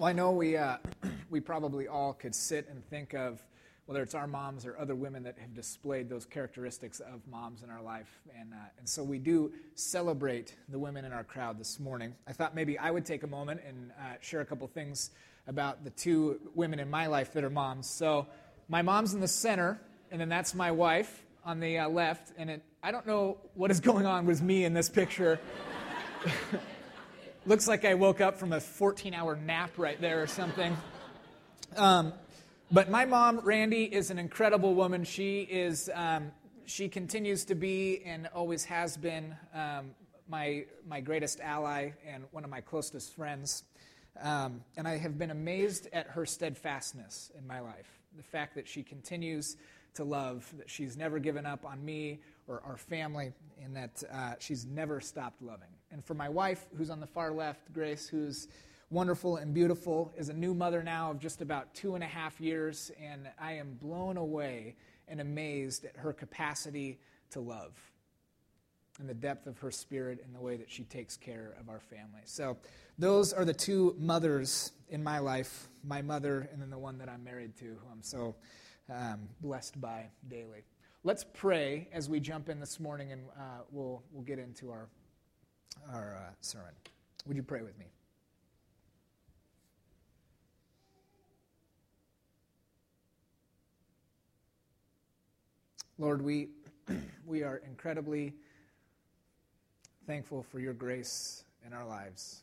Well, I know we, uh, we probably all could sit and think of whether it's our moms or other women that have displayed those characteristics of moms in our life. And, uh, and so we do celebrate the women in our crowd this morning. I thought maybe I would take a moment and uh, share a couple things about the two women in my life that are moms. So my mom's in the center, and then that's my wife on the uh, left. And it, I don't know what is going on with me in this picture. Looks like I woke up from a 14 hour nap right there or something. Um, but my mom, Randy, is an incredible woman. She is, um, she continues to be and always has been um, my, my greatest ally and one of my closest friends. Um, and I have been amazed at her steadfastness in my life. The fact that she continues to love, that she's never given up on me or our family, and that uh, she's never stopped loving. And for my wife, who's on the far left, Grace, who's wonderful and beautiful, is a new mother now of just about two and a half years, and I am blown away and amazed at her capacity to love and the depth of her spirit and the way that she takes care of our family. So, those are the two mothers in my life my mother, and then the one that I'm married to, who I'm so um, blessed by daily. Let's pray as we jump in this morning, and uh, we'll, we'll get into our, our uh, sermon. Would you pray with me? Lord, we, we are incredibly thankful for your grace in our lives.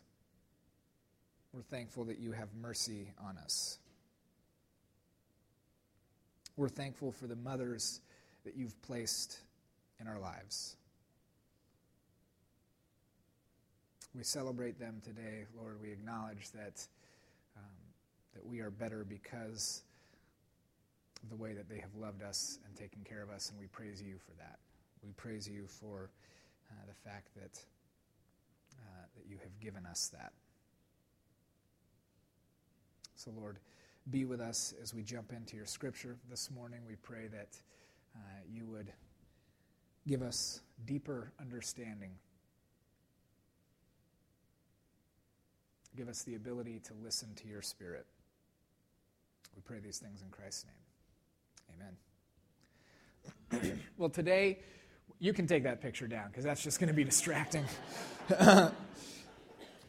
We're thankful that you have mercy on us. We're thankful for the mothers that you've placed in our lives. We celebrate them today, Lord. We acknowledge that, um, that we are better because of the way that they have loved us and taken care of us, and we praise you for that. We praise you for uh, the fact that, uh, that you have given us that. So, Lord, be with us as we jump into your scripture this morning. We pray that uh, you would give us deeper understanding. Give us the ability to listen to your spirit. We pray these things in Christ's name. Amen. well, today, you can take that picture down because that's just going to be distracting.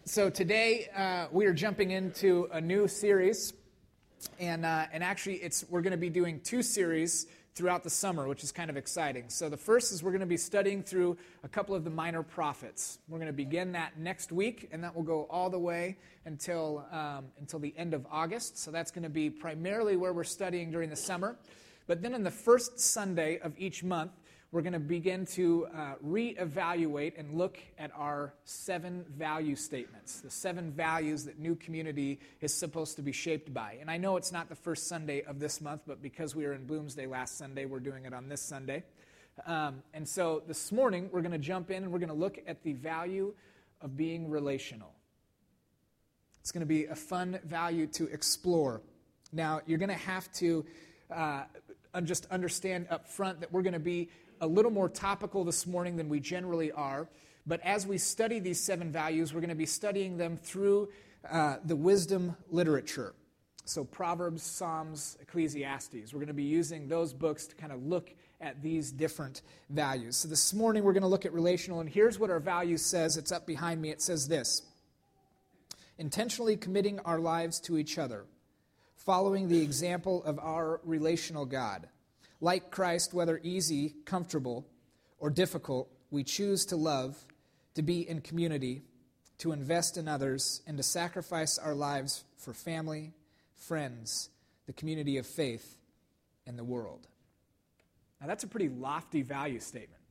so, today, uh, we are jumping into a new series. And, uh, and actually, it's, we're going to be doing two series throughout the summer, which is kind of exciting. So, the first is we're going to be studying through a couple of the minor prophets. We're going to begin that next week, and that will go all the way until, um, until the end of August. So, that's going to be primarily where we're studying during the summer. But then, on the first Sunday of each month, we're going to begin to uh, reevaluate and look at our seven value statements, the seven values that New Community is supposed to be shaped by. And I know it's not the first Sunday of this month, but because we were in Bloomsday last Sunday, we're doing it on this Sunday. Um, and so this morning, we're going to jump in and we're going to look at the value of being relational. It's going to be a fun value to explore. Now, you're going to have to uh, just understand up front that we're going to be a little more topical this morning than we generally are. But as we study these seven values, we're going to be studying them through uh, the wisdom literature. So, Proverbs, Psalms, Ecclesiastes. We're going to be using those books to kind of look at these different values. So, this morning we're going to look at relational, and here's what our value says. It's up behind me. It says this intentionally committing our lives to each other, following the example of our relational God. Like Christ, whether easy, comfortable, or difficult, we choose to love, to be in community, to invest in others, and to sacrifice our lives for family, friends, the community of faith, and the world. Now, that's a pretty lofty value statement.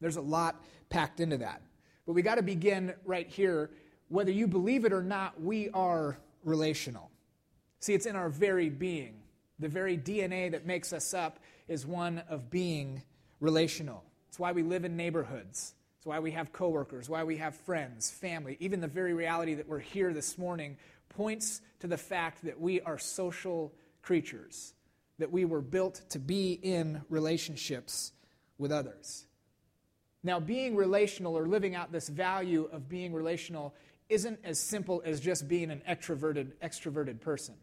There's a lot packed into that. But we got to begin right here. Whether you believe it or not, we are relational. See, it's in our very being. The very DNA that makes us up is one of being relational. It's why we live in neighborhoods. It's why we have coworkers, why we have friends, family. Even the very reality that we're here this morning points to the fact that we are social creatures, that we were built to be in relationships with others. Now, being relational or living out this value of being relational isn't as simple as just being an extroverted, extroverted person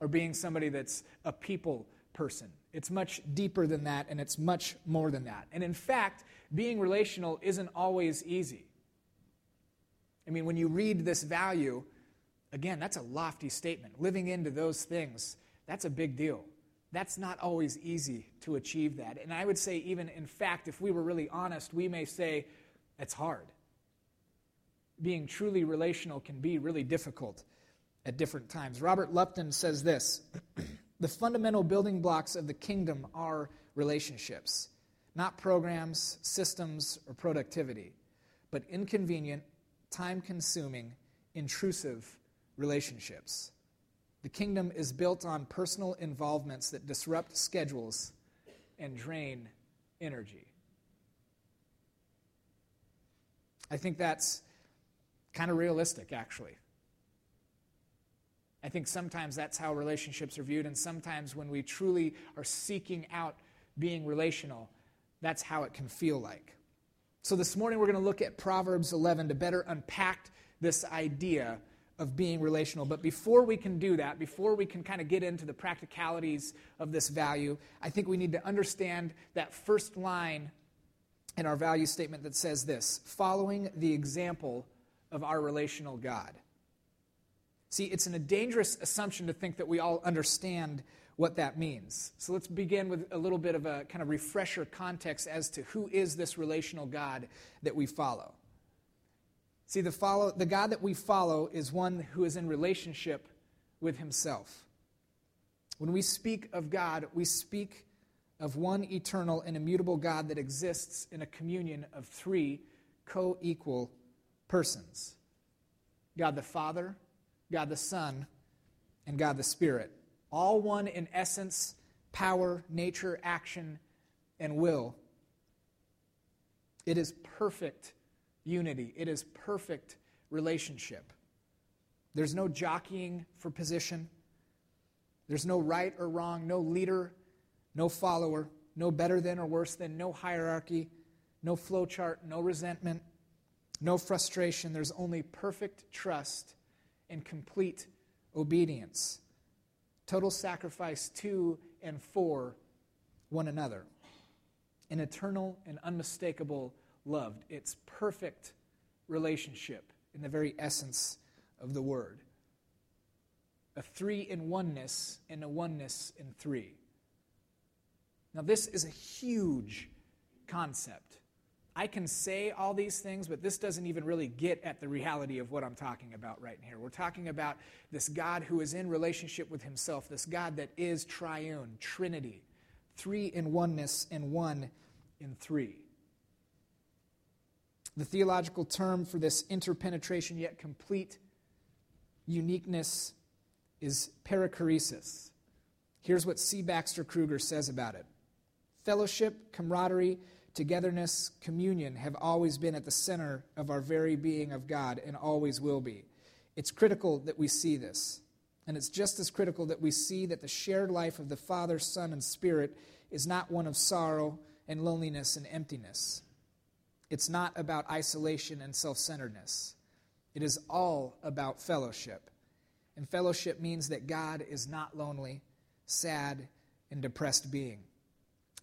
or being somebody that's a people person. It's much deeper than that, and it's much more than that. And in fact, being relational isn't always easy. I mean, when you read this value, again, that's a lofty statement. Living into those things, that's a big deal. That's not always easy to achieve that. And I would say, even in fact, if we were really honest, we may say it's hard. Being truly relational can be really difficult at different times. Robert Lupton says this The fundamental building blocks of the kingdom are relationships, not programs, systems, or productivity, but inconvenient, time consuming, intrusive relationships. The kingdom is built on personal involvements that disrupt schedules and drain energy. I think that's kind of realistic, actually. I think sometimes that's how relationships are viewed, and sometimes when we truly are seeking out being relational, that's how it can feel like. So this morning we're going to look at Proverbs 11 to better unpack this idea of being relational. But before we can do that, before we can kind of get into the practicalities of this value, I think we need to understand that first line in our value statement that says this following the example of our relational God. See, it's a dangerous assumption to think that we all understand what that means. So let's begin with a little bit of a kind of refresher context as to who is this relational God that we follow. See, the, follow, the God that we follow is one who is in relationship with himself. When we speak of God, we speak of one eternal and immutable God that exists in a communion of three co equal persons God the Father, God the Son, and God the Spirit. All one in essence, power, nature, action, and will. It is perfect unity, it is perfect relationship. There's no jockeying for position, there's no right or wrong, no leader, no follower, no better than or worse than, no hierarchy, no flowchart, no resentment, no frustration. There's only perfect trust and complete obedience. Total sacrifice to and for one another. An eternal and unmistakable love. It's perfect relationship in the very essence of the word. A three in oneness and a oneness in three. Now, this is a huge concept. I can say all these things, but this doesn't even really get at the reality of what I'm talking about right here. We're talking about this God who is in relationship with himself, this God that is triune, Trinity, three in oneness and one in three. The theological term for this interpenetration yet complete uniqueness is perichoresis. Here's what C. Baxter Kruger says about it fellowship, camaraderie, togetherness, communion have always been at the center of our very being of God and always will be. It's critical that we see this. And it's just as critical that we see that the shared life of the Father, Son, and Spirit is not one of sorrow and loneliness and emptiness. It's not about isolation and self centeredness. It is all about fellowship. And fellowship means that God is not lonely, sad, and depressed being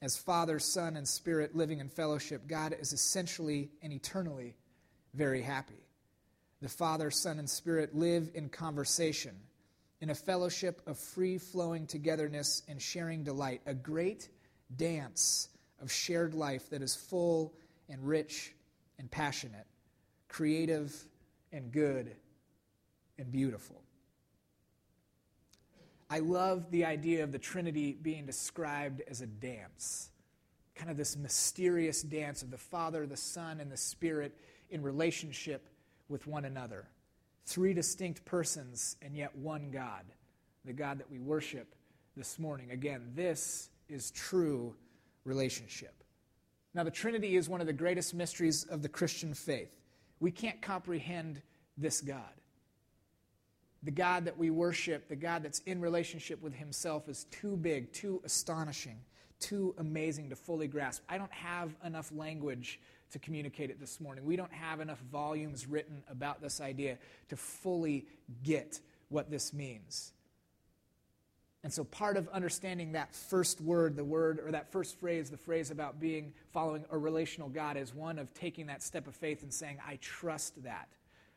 as Father, Son, and Spirit living in fellowship, God is essentially and eternally very happy. The Father, Son, and Spirit live in conversation, in a fellowship of free flowing togetherness and sharing delight, a great dance of shared life that is full and rich and passionate, creative and good and beautiful. I love the idea of the Trinity being described as a dance, kind of this mysterious dance of the Father, the Son, and the Spirit in relationship with one another. Three distinct persons, and yet one God, the God that we worship this morning. Again, this is true relationship. Now, the Trinity is one of the greatest mysteries of the Christian faith. We can't comprehend this God the God that we worship, the God that's in relationship with Himself, is too big, too astonishing, too amazing to fully grasp. I don't have enough language to communicate it this morning. We don't have enough volumes written about this idea to fully get what this means. And so, part of understanding that first word, the word, or that first phrase, the phrase about being following a relational God, is one of taking that step of faith and saying, I trust that.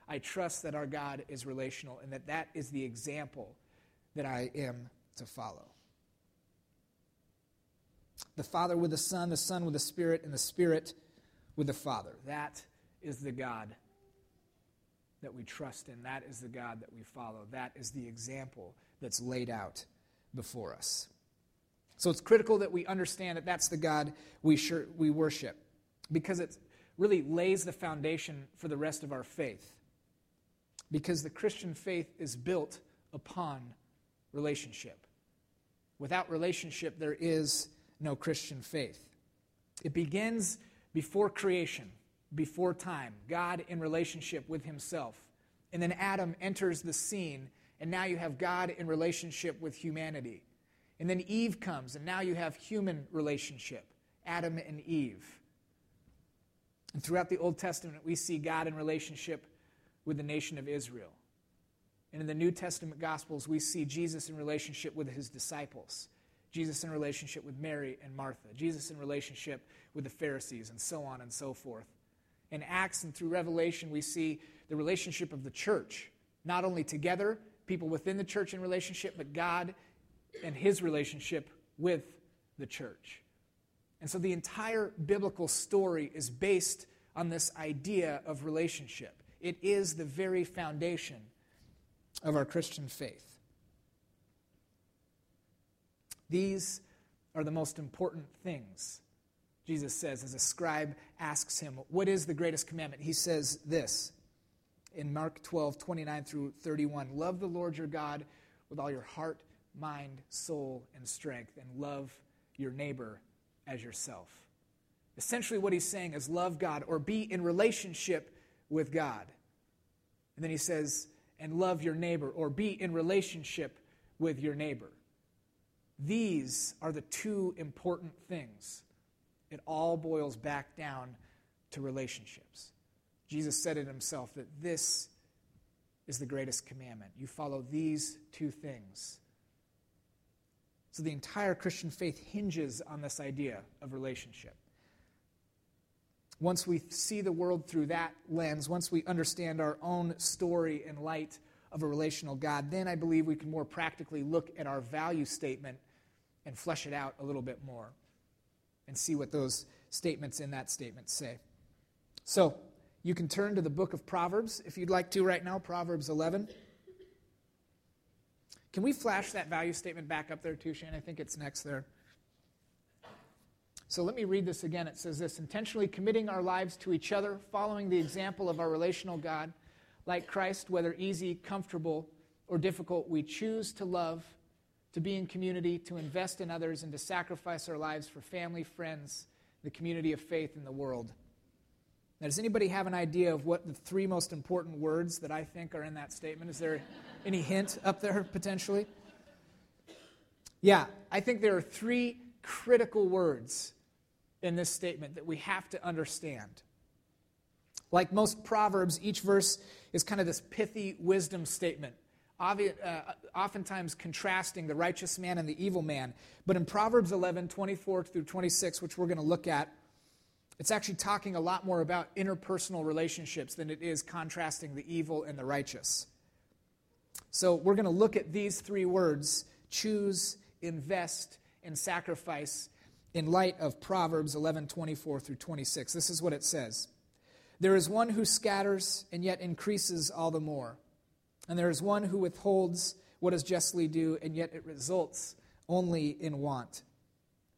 I trust that our God is relational and that that is the example that I am to follow. The Father with the Son, the Son with the Spirit, and the Spirit with the Father. That is the God that we trust in. That is the God that we follow. That is the example that's laid out before us. So it's critical that we understand that that's the God we, sure, we worship because it really lays the foundation for the rest of our faith. Because the Christian faith is built upon relationship. Without relationship, there is no Christian faith. It begins before creation, before time, God in relationship with himself. And then Adam enters the scene, and now you have God in relationship with humanity. And then Eve comes, and now you have human relationship, Adam and Eve. And throughout the Old Testament, we see God in relationship with the nation of Israel. And in the New Testament Gospels, we see Jesus in relationship with his disciples, Jesus in relationship with Mary and Martha, Jesus in relationship with the Pharisees, and so on and so forth. In Acts and through Revelation, we see the relationship of the church, not only together, people within the church in relationship, but God and his relationship with the church. And so the entire biblical story is based on this idea of relationship. It is the very foundation of our Christian faith. These are the most important things, Jesus says, as a scribe asks him, What is the greatest commandment? He says this in Mark 12, 29 through 31 Love the Lord your God with all your heart, mind, soul, and strength, and love your neighbor as yourself. Essentially, what he's saying is love God or be in relationship with God. And then he says, and love your neighbor or be in relationship with your neighbor. These are the two important things. It all boils back down to relationships. Jesus said it himself that this is the greatest commandment. You follow these two things. So the entire Christian faith hinges on this idea of relationship. Once we see the world through that lens, once we understand our own story in light of a relational God, then I believe we can more practically look at our value statement and flesh it out a little bit more and see what those statements in that statement say. So, you can turn to the book of Proverbs if you'd like to right now, Proverbs 11. Can we flash that value statement back up there too, Shane? I think it's next there. So let me read this again. It says this intentionally committing our lives to each other, following the example of our relational God. Like Christ, whether easy, comfortable, or difficult, we choose to love, to be in community, to invest in others, and to sacrifice our lives for family, friends, the community of faith, in the world. Now, does anybody have an idea of what the three most important words that I think are in that statement? Is there any hint up there potentially? Yeah, I think there are three critical words in this statement that we have to understand. Like most proverbs, each verse is kind of this pithy wisdom statement, uh, oftentimes contrasting the righteous man and the evil man. But in Proverbs 11, 24 through 26, which we're going to look at, it's actually talking a lot more about interpersonal relationships than it is contrasting the evil and the righteous. So we're going to look at these three words choose, invest, and sacrifice in light of Proverbs 11 24 through 26. This is what it says There is one who scatters and yet increases all the more. And there is one who withholds what is justly due, and yet it results only in want.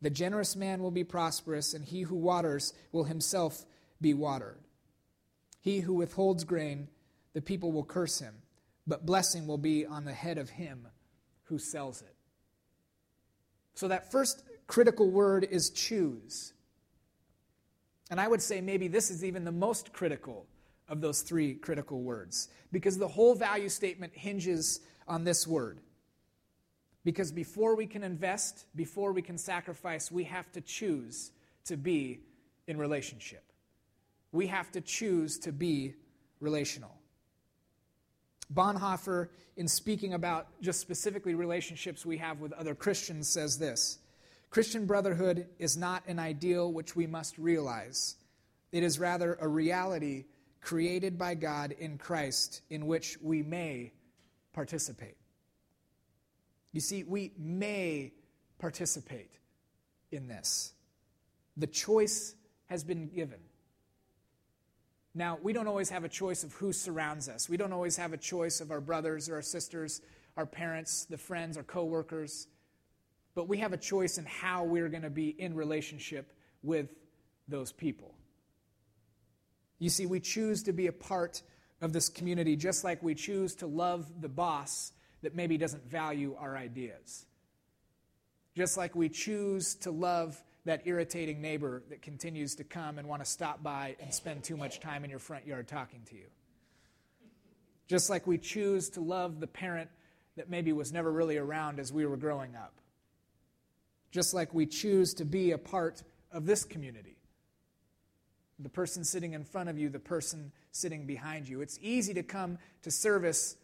The generous man will be prosperous, and he who waters will himself be watered. He who withholds grain, the people will curse him, but blessing will be on the head of him who sells it. So, that first critical word is choose. And I would say maybe this is even the most critical of those three critical words because the whole value statement hinges on this word. Because before we can invest, before we can sacrifice, we have to choose to be in relationship. we have to choose to be relational. Bonhoeffer, in speaking about just specifically relationships we have with other Christians, says this Christian brotherhood is not an ideal which we must realize, it is rather a reality created by God in Christ in which we may participate. You see, we may participate in this. The choice has been given. Now, we don't always have a choice of who surrounds us. We don't always have a choice of our brothers or our sisters, our parents, the friends, our coworkers. But we have a choice in how we're going to be in relationship with those people. You see, we choose to be a part of this community just like we choose to love the boss that maybe doesn't value our ideas. Just like we choose to love that irritating neighbor that continues to come and want to stop by and spend too much time in your front yard talking to you. Just like we choose to love the parent that maybe was never really around as we were growing up. Just like we choose to be a part of this community. The person sitting in front of you, the person sitting behind you. It's easy to come to service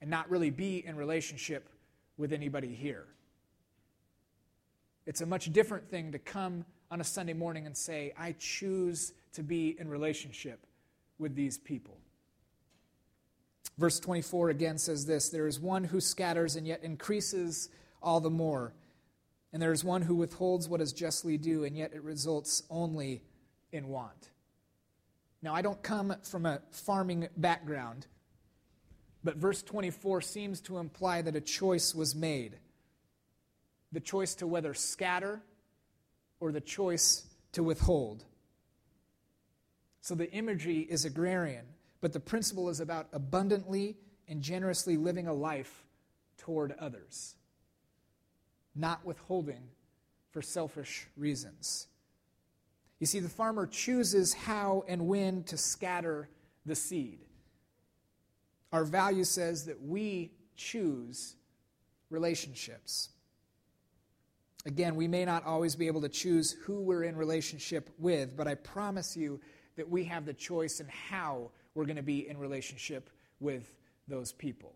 and not really be in relationship with anybody here. It's a much different thing to come on a Sunday morning and say, I choose to be in relationship with these people. Verse 24 again says this There is one who scatters and yet increases all the more. And there is one who withholds what is justly due, and yet it results only in want. Now, I don't come from a farming background, but verse 24 seems to imply that a choice was made the choice to whether scatter or the choice to withhold. So the imagery is agrarian, but the principle is about abundantly and generously living a life toward others, not withholding for selfish reasons. You see, the farmer chooses how and when to scatter the seed. Our value says that we choose relationships. Again, we may not always be able to choose who we're in relationship with, but I promise you that we have the choice in how we're going to be in relationship with those people.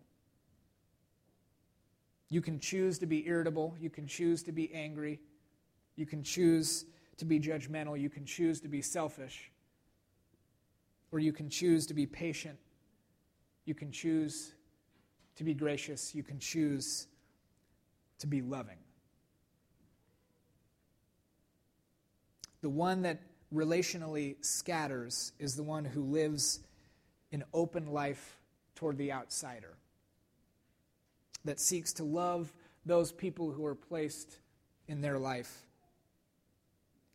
You can choose to be irritable, you can choose to be angry, you can choose to be judgmental, you can choose to be selfish, or you can choose to be patient, you can choose to be gracious, you can choose to be loving. The one that relationally scatters is the one who lives an open life toward the outsider, that seeks to love those people who are placed in their life,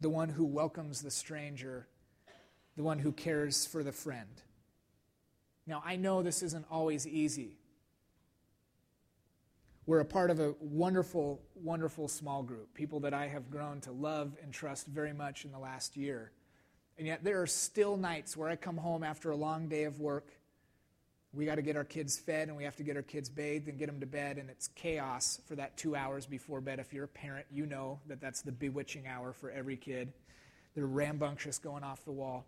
the one who welcomes the stranger, the one who cares for the friend. Now, I know this isn't always easy. We're a part of a wonderful, wonderful small group, people that I have grown to love and trust very much in the last year. And yet, there are still nights where I come home after a long day of work. We got to get our kids fed and we have to get our kids bathed and get them to bed, and it's chaos for that two hours before bed. If you're a parent, you know that that's the bewitching hour for every kid. They're rambunctious going off the wall.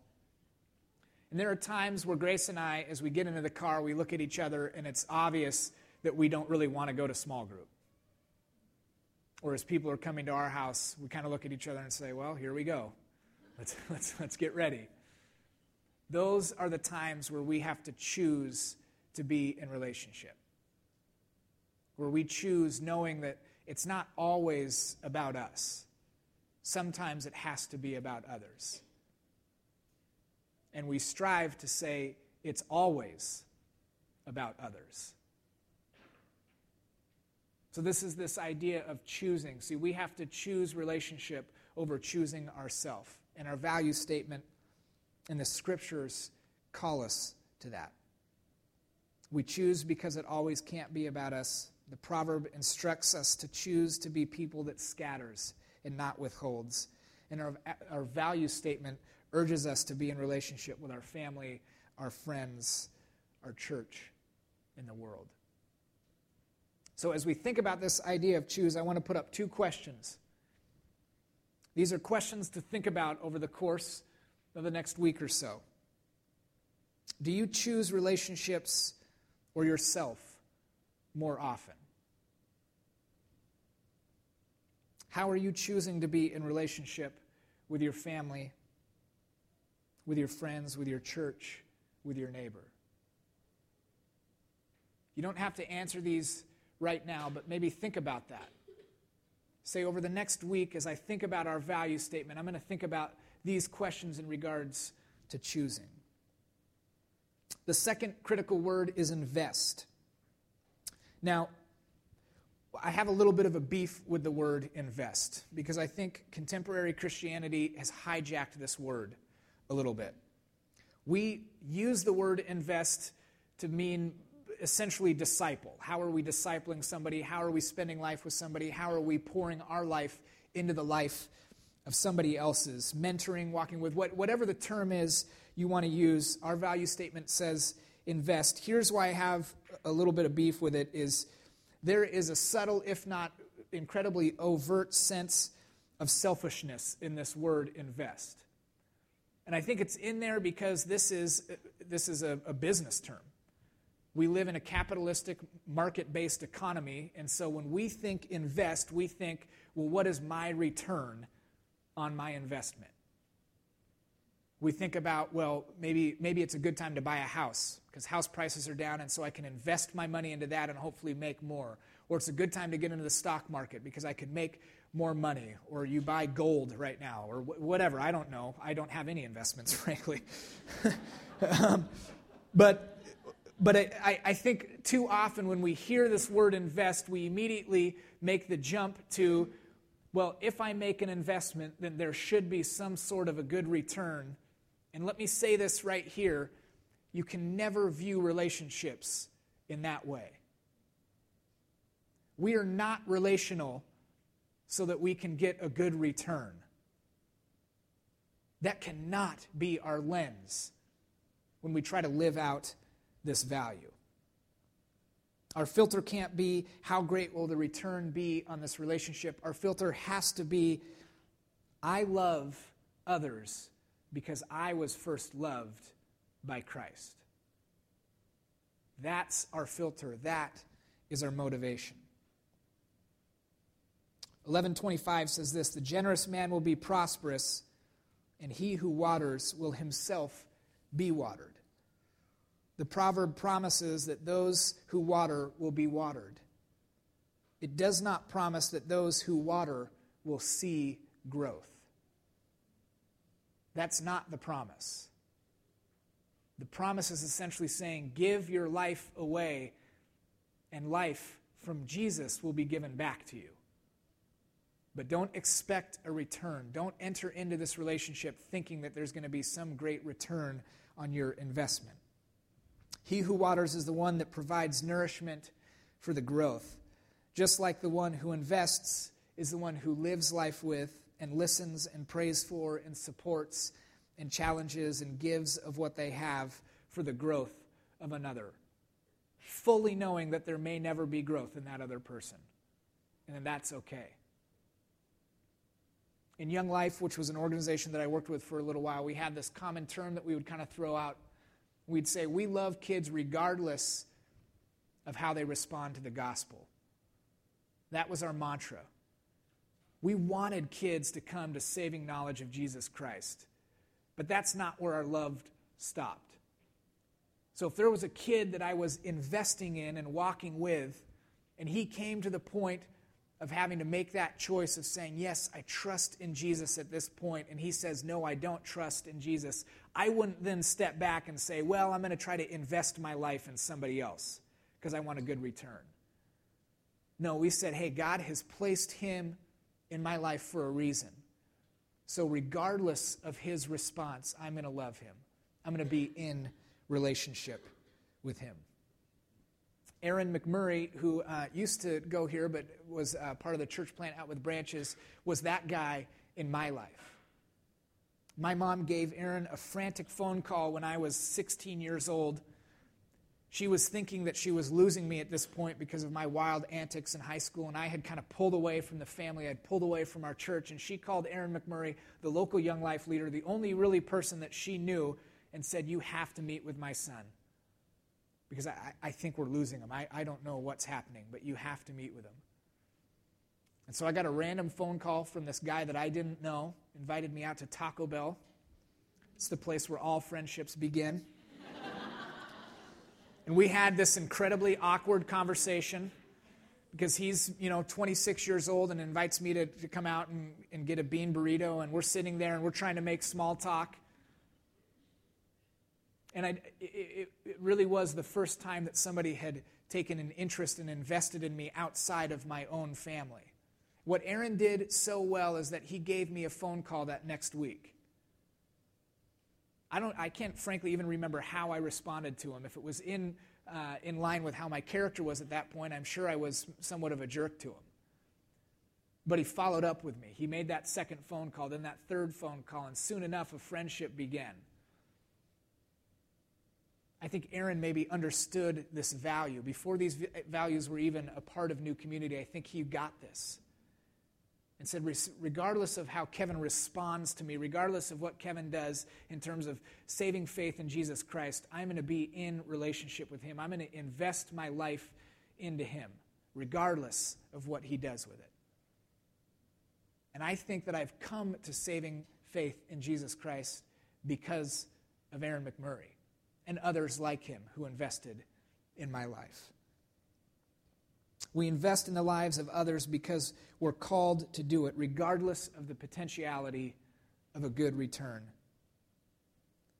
And there are times where Grace and I, as we get into the car, we look at each other and it's obvious that we don't really want to go to small group. Or as people are coming to our house, we kind of look at each other and say, well, here we go. Let's, let's, let's get ready. Those are the times where we have to choose to be in relationship. Where we choose knowing that it's not always about us. Sometimes it has to be about others. And we strive to say it's always about others. So, this is this idea of choosing. See, we have to choose relationship over choosing ourself. And our value statement in the scriptures call us to that. We choose because it always can't be about us. The proverb instructs us to choose to be people that scatters and not withholds. And our, our value statement urges us to be in relationship with our family, our friends, our church, in the world. So, as we think about this idea of choose, I want to put up two questions. These are questions to think about over the course of the next week or so? Do you choose relationships or yourself more often? How are you choosing to be in relationship with your family, with your friends, with your church, with your neighbor? You don't have to answer these right now, but maybe think about that. Say, over the next week, as I think about our value statement, I'm going to think about these questions in regards to choosing. The second critical word is invest. Now, I have a little bit of a beef with the word invest because I think contemporary Christianity has hijacked this word a little bit. We use the word invest to mean essentially disciple. How are we discipling somebody? How are we spending life with somebody? How are we pouring our life into the life of somebody else's? Mentoring, walking with, what, whatever the term is you want to use. Our value statement says invest. Here's why I have a little bit of beef with it is there is a subtle, if not incredibly overt sense of selfishness in this word invest. And I think it's in there because this is, this is a, a business term. We live in a capitalistic, market based economy, and so when we think invest, we think, well, what is my return on my investment? We think about, well, maybe, maybe it's a good time to buy a house because house prices are down, and so I can invest my money into that and hopefully make more. Or it's a good time to get into the stock market because I could make more money. Or you buy gold right now, or wh- whatever. I don't know. I don't have any investments, frankly. um, but but I, I, think too often when we hear this word invest, we immediately make the jump to, well, if I make an investment, then there should be some sort of a good return. And let me say this right here you can never view relationships in that way. We are not relational so that we can get a good return. That cannot be our lens when we try to live out this value. Our filter can't be how great will the return be on this relationship. Our filter has to be I love others because I was first loved by Christ. That's our filter. That is our motivation. 1125 says this The generous man will be prosperous, and he who waters will himself be watered. The proverb promises that those who water will be watered. It does not promise that those who water will see growth. That's not the promise. The promise is essentially saying, give your life away, and life from Jesus will be given back to you. But don't expect a return. Don't enter into this relationship thinking that there's going to be some great return on your investment. He who waters is the one that provides nourishment for the growth, just like the one who invests is the one who lives life with and listens and prays for and supports and challenges and gives of what they have for the growth of another, fully knowing that there may never be growth in that other person. And then that's okay. In Young Life, which was an organization that I worked with for a little while, we had this common term that we would kind of throw out we'd say we love kids regardless of how they respond to the gospel. That was our mantra. We wanted kids to come to saving knowledge of Jesus Christ. But that's not where our love stopped. So if there was a kid that I was investing in and walking with, and he came to the point of having to make that choice of saying, Yes, I trust in Jesus at this point, and he says, No, I don't trust in Jesus, I wouldn't then step back and say, Well, I'm going to try to invest my life in somebody else because I want a good return. No, we said, Hey, God has placed him in my life for a reason. So, regardless of his response, I'm going to love him. I'm going to be in relationship with him. Aaron McMurray, who uh, used to go here but was uh, part of the church plant out with branches, was that guy in my life. My mom gave Aaron a frantic phone call when I was 16 years old She was thinking that she was losing me at this point because of my wild antics in high school, and I had kind of pulled away from the family. I'd pulled away from our church, and she called Aaron McMurray, the local Young Life leader, the only really person that she knew, and said, You have to meet with my son. Because I, I think we're losing them. I, I don't know what's happening, but you have to meet with them. And so I got a random phone call from this guy that I didn't know, invited me out to Taco Bell. It's the place where all friendships begin. And we had this incredibly awkward conversation because he's, you know, 26 years old and invites me to, to come out and, and get a bean burrito. And we're sitting there and we're trying to make small talk. And I, it, it really was the first time that somebody had taken an interest and invested in me outside of my own family. What Aaron did so well is that he gave me a phone call that next week. I, don't, I can't frankly even remember how I responded to him. If it was in, uh, in line with how my character was at that point, I'm sure I was somewhat of a jerk to him. But he followed up with me. He made that second phone call, then that third phone call, and soon enough a friendship began. I think Aaron maybe understood this value. Before these values were even a part of New Community, I think he got this and said, regardless of how Kevin responds to me, regardless of what Kevin does in terms of saving faith in Jesus Christ, I'm going to be in relationship with him. I'm going to invest my life into him, regardless of what he does with it. And I think that I've come to saving faith in Jesus Christ because of Aaron McMurray and others like him who invested in my life. We invest in the lives of others because we're called to do it, regardless of the potentiality of a good return.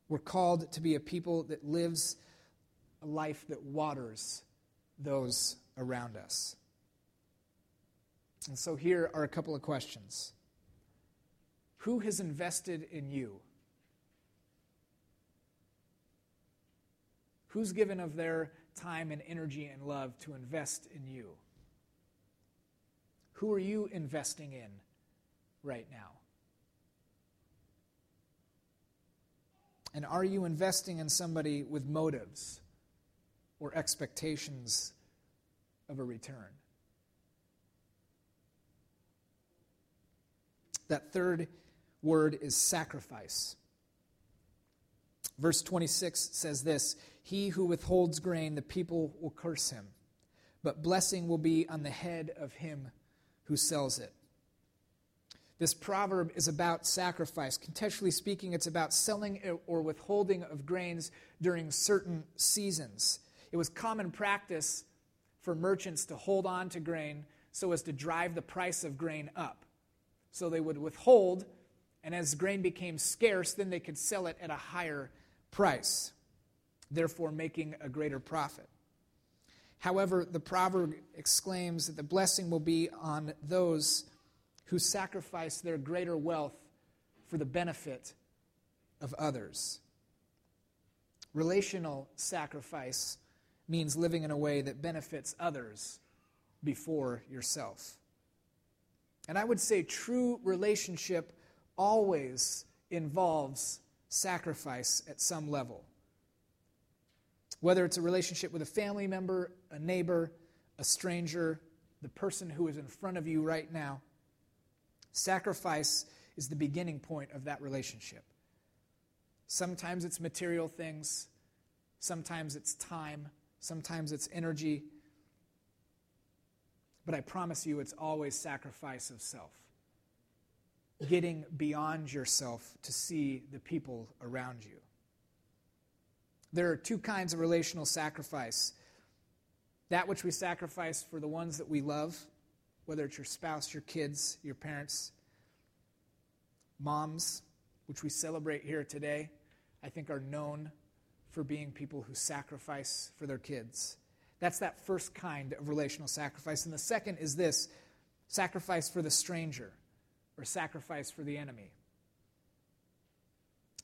We're called to be a people that lives a life that waters those around us. And so here are a couple of questions Who has invested in you? Who's given of their time and energy and love to invest in you? Who are you investing in right now? And are you investing in somebody with motives or expectations of a return? That third word is sacrifice. Verse 26 says this He who withholds grain, the people will curse him, but blessing will be on the head of him who sells it. This proverb is about sacrifice. Contextually speaking, it's about selling or withholding of grains during certain seasons. It was common practice for merchants to hold on to grain so as to drive the price of grain up. So they would withhold, and as grain became scarce, then they could sell it at a higher price, therefore making a greater profit. However, the proverb exclaims that the blessing will be on those who sacrifice their greater wealth for the benefit of others. Relational sacrifice means living in a way that benefits others before yourself. And I would say true relationship always involves sacrifice at some level. Whether it's a relationship with a family member, a neighbor, a stranger, the person who is in front of you right now, sacrifice is the beginning point of that relationship. Sometimes it's material things, sometimes it's time, sometimes it's energy. But I promise you, it's always sacrifice of self getting beyond yourself to see the people around you. There are two kinds of relational sacrifice that which we sacrifice for the ones that we love, whether it's your spouse, your kids, your parents, moms, which we celebrate here today, I think are known for being people who sacrifice for their kids. That's that first kind of relational sacrifice. And the second is this sacrifice for the stranger or sacrifice for the enemy.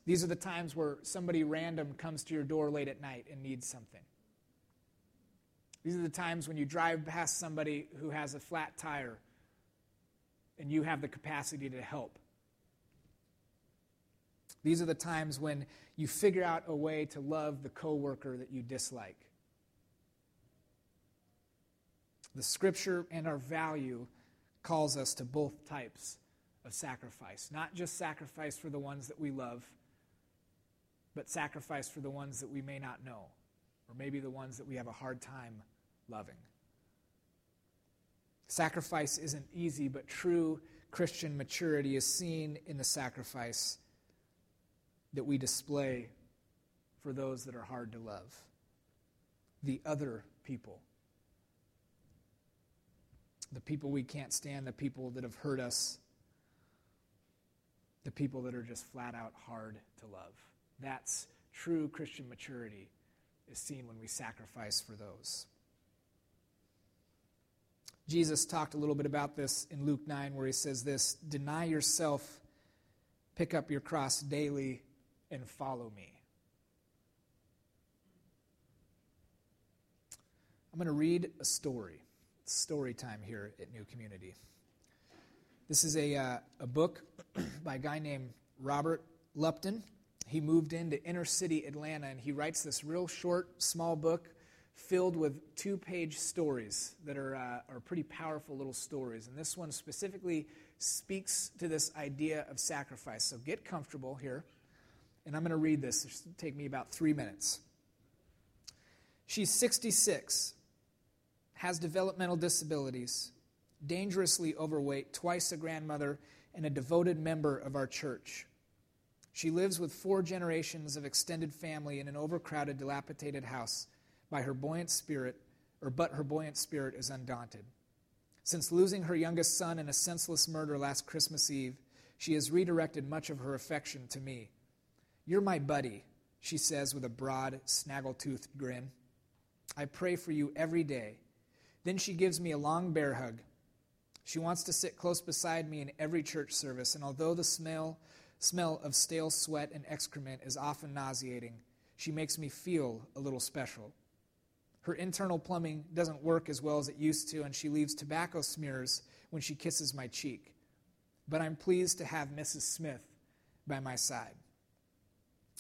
These are the times where somebody random comes to your door late at night and needs something. These are the times when you drive past somebody who has a flat tire and you have the capacity to help. These are the times when you figure out a way to love the coworker that you dislike. The scripture and our value calls us to both types of sacrifice, not just sacrifice for the ones that we love, but sacrifice for the ones that we may not know, or maybe the ones that we have a hard time loving. Sacrifice isn't easy, but true Christian maturity is seen in the sacrifice that we display for those that are hard to love, the other people, the people we can't stand, the people that have hurt us, the people that are just flat out hard to love. That's true Christian maturity is seen when we sacrifice for those. Jesus talked a little bit about this in Luke 9, where he says this Deny yourself, pick up your cross daily, and follow me. I'm going to read a story. It's story time here at New Community. This is a, uh, a book by a guy named Robert Lupton. He moved into inner city Atlanta and he writes this real short, small book filled with two page stories that are, uh, are pretty powerful little stories. And this one specifically speaks to this idea of sacrifice. So get comfortable here. And I'm going to read this. It'll take me about three minutes. She's 66, has developmental disabilities, dangerously overweight, twice a grandmother, and a devoted member of our church. She lives with four generations of extended family in an overcrowded, dilapidated house by her buoyant spirit, or but her buoyant spirit is undaunted. Since losing her youngest son in a senseless murder last Christmas Eve, she has redirected much of her affection to me. You're my buddy, she says with a broad, snaggle toothed grin. I pray for you every day. Then she gives me a long bear hug. She wants to sit close beside me in every church service, and although the smell, smell of stale sweat and excrement is often nauseating, she makes me feel a little special. Her internal plumbing doesn't work as well as it used to, and she leaves tobacco smears when she kisses my cheek. But I'm pleased to have Mrs. Smith by my side.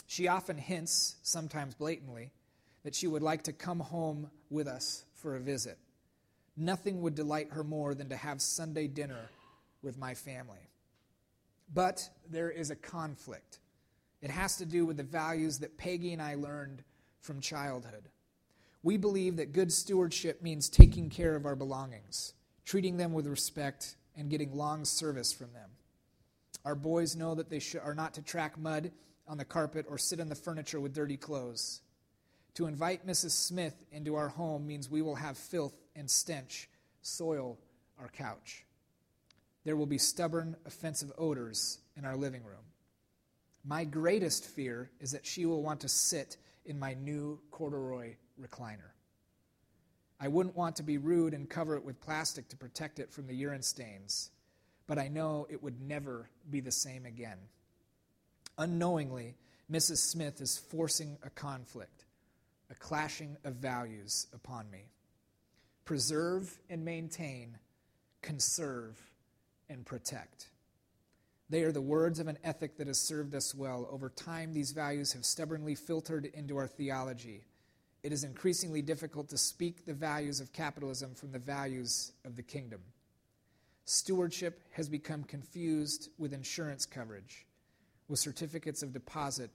She often hints, sometimes blatantly, that she would like to come home with us for a visit. Nothing would delight her more than to have Sunday dinner with my family. But there is a conflict. It has to do with the values that Peggy and I learned from childhood. We believe that good stewardship means taking care of our belongings, treating them with respect, and getting long service from them. Our boys know that they are not to track mud on the carpet or sit on the furniture with dirty clothes. To invite Mrs. Smith into our home means we will have filth and stench soil our couch. There will be stubborn, offensive odors in our living room. My greatest fear is that she will want to sit in my new corduroy recliner. I wouldn't want to be rude and cover it with plastic to protect it from the urine stains, but I know it would never be the same again. Unknowingly, Mrs. Smith is forcing a conflict, a clashing of values upon me. Preserve and maintain, conserve and protect. They are the words of an ethic that has served us well. Over time, these values have stubbornly filtered into our theology it is increasingly difficult to speak the values of capitalism from the values of the kingdom. Stewardship has become confused with insurance coverage, with certificates of deposit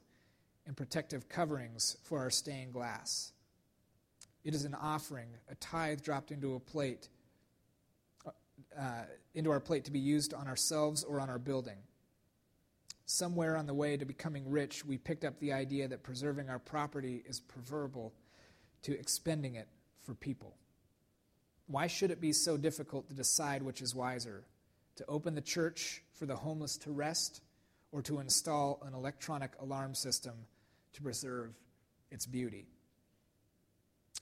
and protective coverings for our stained glass. It is an offering, a tithe dropped into a plate, uh, into our plate to be used on ourselves or on our building. Somewhere on the way to becoming rich, we picked up the idea that preserving our property is preferable to expending it for people. Why should it be so difficult to decide which is wiser? To open the church for the homeless to rest, or to install an electronic alarm system to preserve its beauty?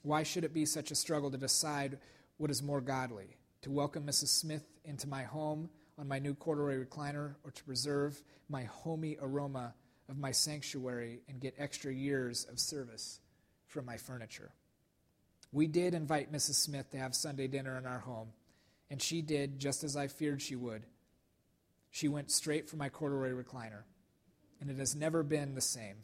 Why should it be such a struggle to decide what is more godly? To welcome Mrs. Smith into my home on my new corduroy recliner, or to preserve my homey aroma of my sanctuary and get extra years of service from my furniture. We did invite Mrs. Smith to have Sunday dinner in our home, and she did just as I feared she would. She went straight for my corduroy recliner, and it has never been the same.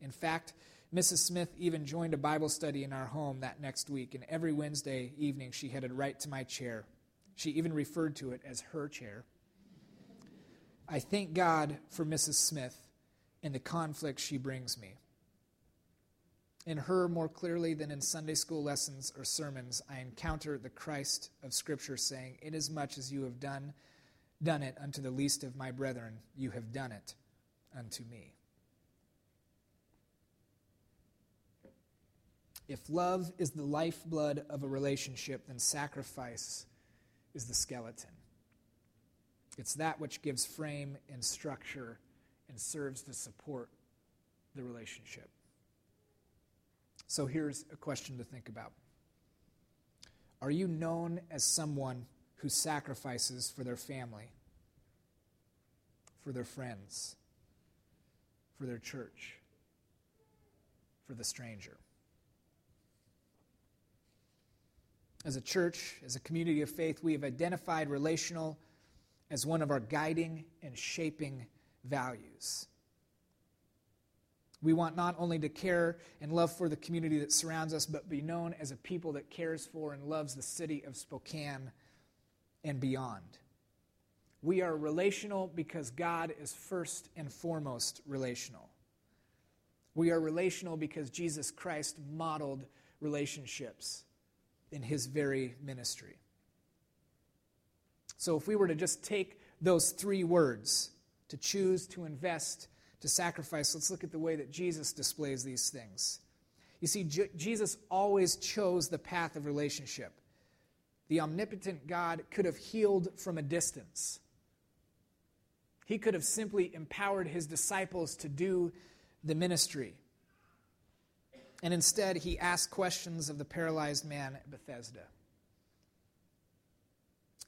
In fact, Mrs. Smith even joined a Bible study in our home that next week, and every Wednesday evening she headed right to my chair. She even referred to it as her chair. I thank God for Mrs. Smith and the conflict she brings me. In her, more clearly than in Sunday school lessons or sermons, I encounter the Christ of Scripture saying, Inasmuch as you have done, done it unto the least of my brethren, you have done it unto me. If love is the lifeblood of a relationship, then sacrifice is the skeleton. It's that which gives frame and structure and serves to support the relationship. So here's a question to think about Are you known as someone who sacrifices for their family, for their friends, for their church, for the stranger? As a church, as a community of faith, we have identified relational as one of our guiding and shaping values. We want not only to care and love for the community that surrounds us, but be known as a people that cares for and loves the city of Spokane and beyond. We are relational because God is first and foremost relational. We are relational because Jesus Christ modeled relationships in his very ministry. So, if we were to just take those three words to choose, to invest, to sacrifice, let's look at the way that Jesus displays these things. You see, J- Jesus always chose the path of relationship. The omnipotent God could have healed from a distance. He could have simply empowered his disciples to do the ministry. And instead, he asked questions of the paralyzed man at Bethesda.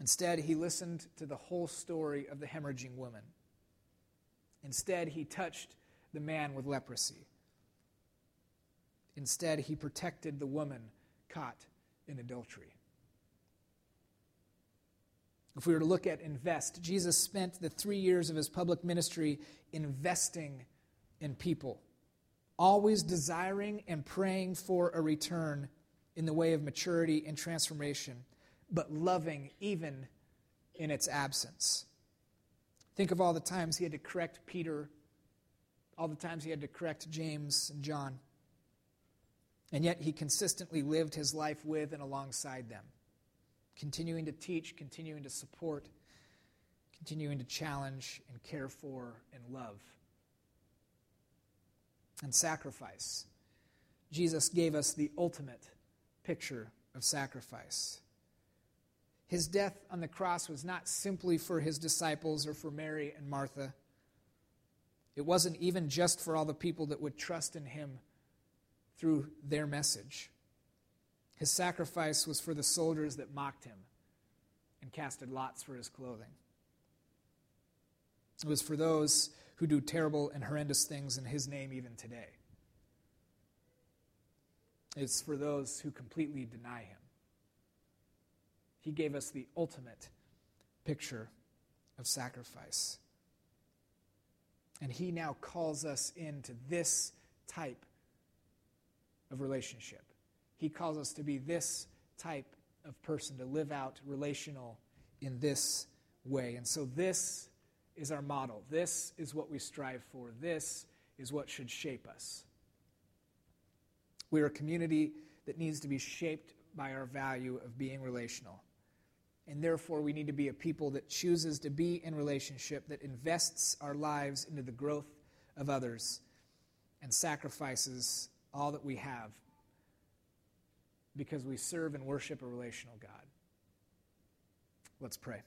Instead, he listened to the whole story of the hemorrhaging woman. Instead, he touched the man with leprosy. Instead, he protected the woman caught in adultery. If we were to look at invest, Jesus spent the three years of his public ministry investing in people always desiring and praying for a return in the way of maturity and transformation, but loving even in its absence. Think of all the times he had to correct Peter, all the times he had to correct James and John. And yet he consistently lived his life with and alongside them, continuing to teach, continuing to support, continuing to challenge and care for and love and sacrifice. Jesus gave us the ultimate picture of sacrifice. His death on the cross was not simply for his disciples or for Mary and Martha. It wasn't even just for all the people that would trust in him through their message. His sacrifice was for the soldiers that mocked him and casted lots for his clothing. It was for those who do terrible and horrendous things in his name even today. It's for those who completely deny him. He gave us the ultimate picture of sacrifice. And he now calls us into this type of relationship. He calls us to be this type of person, to live out relational in this way. And so, this is our model. This is what we strive for. This is what should shape us. We are a community that needs to be shaped by our value of being relational. And therefore, we need to be a people that chooses to be in relationship, that invests our lives into the growth of others, and sacrifices all that we have because we serve and worship a relational God. Let's pray.